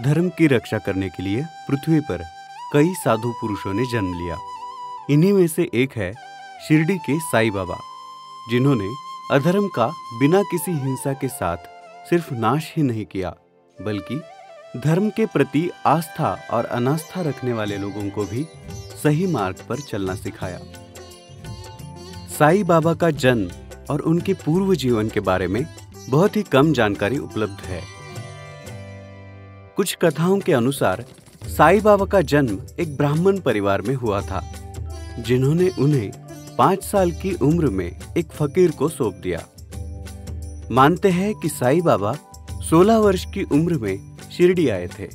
धर्म की रक्षा करने के लिए पृथ्वी पर कई साधु पुरुषों ने जन्म लिया। इन्हीं में से एक है शिरडी के साईं बाबा, जिन्होंने अधर्म का बिना किसी हिंसा के साथ सिर्फ़ नाश ही नहीं किया, बल्कि धर्म के प्रति आस्था और अनास्था रखने वाले लोगों को भी सही मार्ग पर चलना सिखाया। साईं बाबा का जन्म और उनके पूर्व जीवन के बारे में बहुत ही कम जानकारी उपलब्ध है। कुछ कथाओं के अनुसार, साई बाबा का जन्म एक ब्राह्मण परिवार में हुआ था, जिन्होंने उन्हें पाँच साल की उम्र में एक फकीर को सौंप दिया। मानते हैं कि साईं बाबा 16 वर्ष की उम्र में शिरडी आए थे।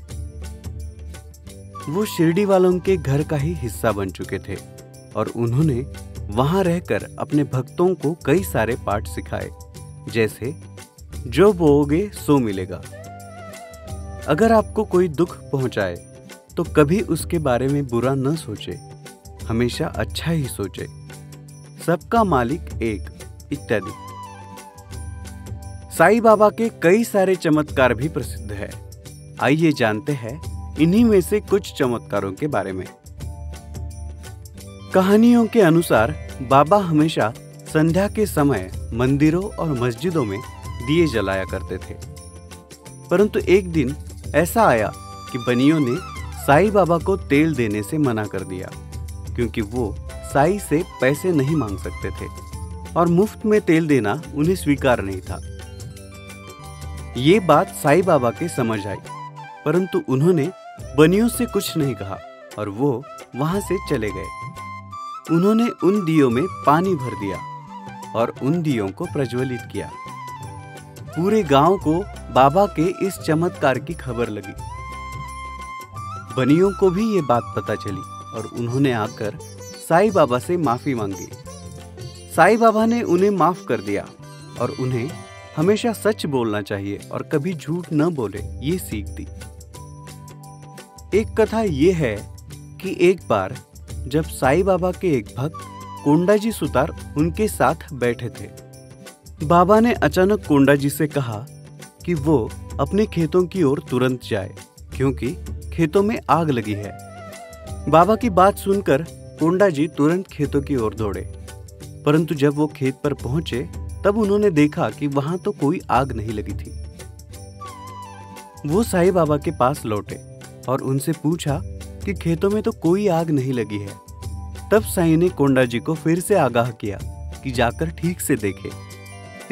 वो शिरडी वालों के घर का ही हिस्सा बन चुके थे और उन्होंने वहाँ रहकर अपने भक्तों को कई सारे पाठ सिखाए, जैसे, जो बोओगे सो मिलेगा। अगर आपको कोई दुख पहुँचाए तो कभी उसके बारे में बुरा न सोचे। हमेशा अच्छा ही सोचे। सबका मालिक एक, इत्यादि। साईं बाबा के कई सारे चमत्कार भी प्रसिद्ध है। आइए जानते हैं इन्हीं में से कुछ चमत्कारों के बारे में। कहानियों के अनुसार, बाबा हमेशा संध्या के समय मंदिरों और मस्जिदों में दिए जलाया करते थे। परंतु एक दिन ऐसा आया कि बनियों ने साईं बाबा को तेल देने से मना कर दिया, क्योंकि वो साई से पैसे नहीं मांग सकते थे और मुफ़्त में तेल देना उन्हें स्वीकार नहीं था। ये बात साईं बाबा के समझ आई, परंतु उन्होंने बनियों से कुछ नहीं कहा और वो वहाँ से चले गए। उन्होंने उन दियों में पानी भर दिया और उन दियों को प्रज्वलित किया। पूरे गाँव को बाबा के इस चमत्कार की खबर लगी। बनियों को भी ये बात पता चली और उन्होंने आकर साईं बाबा से माफ़ी मांगी। साईं बाबा ने उन्हें माफ़ कर दिया और उन्हें हमेशा सच बोलना चाहिए और कभी झूठ न बोले, ये सीख दी। एक कथा ये है कि एक बार जब साईं बाबा के एक भक्त कोंडाजी सुतार उनके साथ बैठे थे बाबा ने अचानक कोंडा जी से कहा कि वो अपने खेतों की ओर तुरंत जाए, क्योंकि खेतों में आग लगी है। बाबा की बात सुनकर कोंडा जी तुरंत खेतों की ओर दौड़े। परंतु जब वो खेत पर पहुँचे, तब उन्होंने देखा कि वहाँ तो कोई आग नहीं लगी थी। वो साईं बाबा के पास लौटे और उनसे पूछा कि खेतों में तो कोई आग नहीं लगी है। तब साईं ने कोंडा जी को फिर से आगाह किया कि जाकर ठीक से देखे।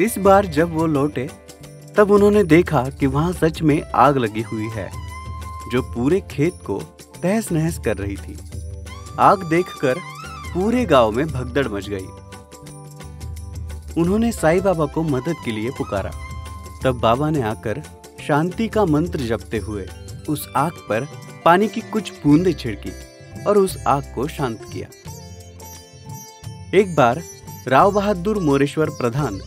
इस बार जब वो लौटे, तब उन्होंने देखा कि वहाँ सच में आग लगी हुई है, जो पूरे खेत को तहस नहस कर रही थी। आग देखकर पूरे गाँव में भगदड़ मच गई। उन्होंने साईं बाबा को मदद के लिए पुकारा। तब बाबा ने आकर शांति का मंत्र जपते हुए उस आग पर पानी की कुछ बूंदे छिड़की और उस आग को शांत किया। एक बार राव बहादुर मोरेश्वर प्रधान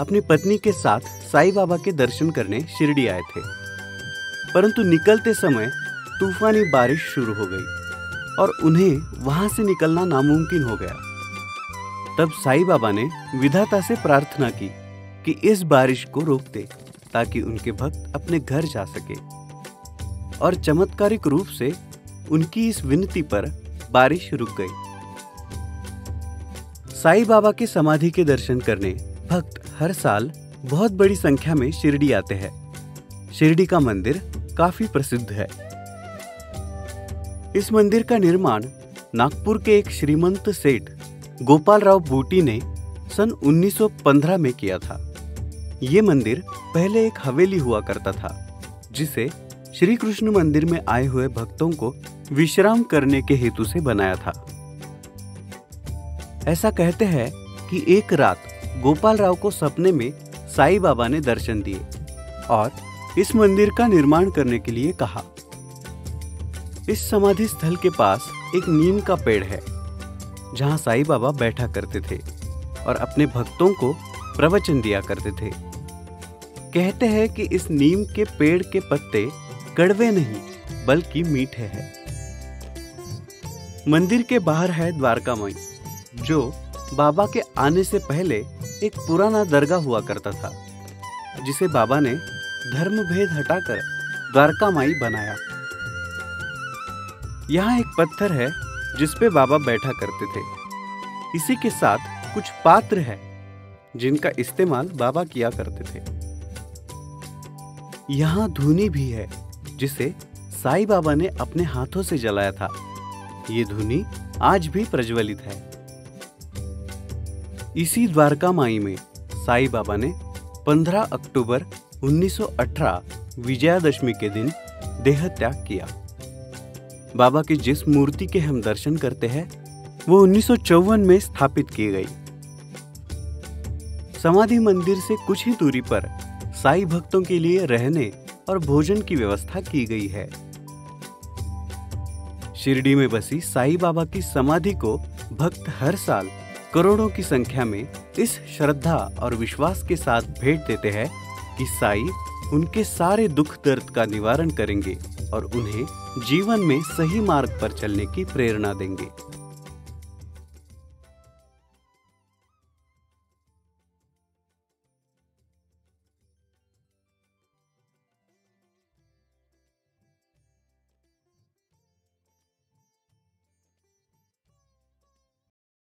अपनी पत्नी के साथ साईं बाबा के दर्शन करने शिरडी आए थे। परंतु निकलते समय तूफानी बारिश शुरू हो गई और उन्हें वहाँ से निकलना नामुमकिन हो गया। तब साईं बाबा ने विधाता से प्रार्थना की कि इस बारिश को रोक दे ताकि उनके भक्त अपने घर जा सके और चमत्कारिक रूप से उनकी इस विनती पर बारिश रुक गई। साईं बाबा की समाधि के दर्शन करने भक्त हर साल बहुत बड़ी संख्या में शिरडी आते हैं। शिरडी का मंदिर काफ़ी प्रसिद्ध है। इस मंदिर का निर्माण नागपुर के एक श्रीमंत सेठ गोपाल राव बूटी ने सन 1915 में किया था। ये मंदिर पहले एक हवेली हुआ करता था, जिसे श्री कृष्ण मंदिर में आए हुए भक्तों को विश्राम करने के हेतु से बनाया था। ऐसा कहते हैं कि एक रात गोपाल राव को सपने में साईं बाबा ने दर्शन दिए और इस मंदिर का निर्माण करने के लिए कहा। इस समाधि स्थल के पास एक नीम का पेड़ है, जहाँ साईं बाबा बैठा करते थे और अपने भक्तों को प्रवचन दिया करते थे। कहते हैं कि इस नीम के पेड़ के पत्ते कड़वे नहीं, बल्कि मीठे हैं। मंदिर के बाहर है द्वारकामय, जो बाबा के आने से पहले एक पुराना दरगाह हुआ करता था, जिसे बाबा ने धर्म भेद हटाकर द्वारका माई बनाया। यहाँ एक पत्थर है, जिस पे बाबा बैठा करते थे। इसी के साथ कुछ पात्र है, जिनका इस्तेमाल बाबा किया करते थे। यहाँ धुनी भी है, जिसे साईं बाबा ने अपने हाथों से जलाया था। ये धुनी आज भी प्रज्वलित है। इसी द्वारका माई में साईं बाबा ने 15 अक्टूबर 1918 विजयादशमी के दिन देह त्याग किया। बाबा की जिस मूर्ति के हम दर्शन करते हैं, वो उन्नीस सौ चौवन में स्थापित की गई। समाधि मंदिर से कुछ ही दूरी पर साई भक्तों के लिए रहने और भोजन की व्यवस्था की गई है। शिरडी में बसी साई बाबा की समाधि को भक्त हर साल करोड़ों की संख्या में इस श्रद्धा और विश्वास के साथ भेंट देते हैं कि साई उनके सारे दुख दर्द का निवारण करेंगे और उन्हें जीवन में सही मार्ग पर चलने की प्रेरणा देंगे।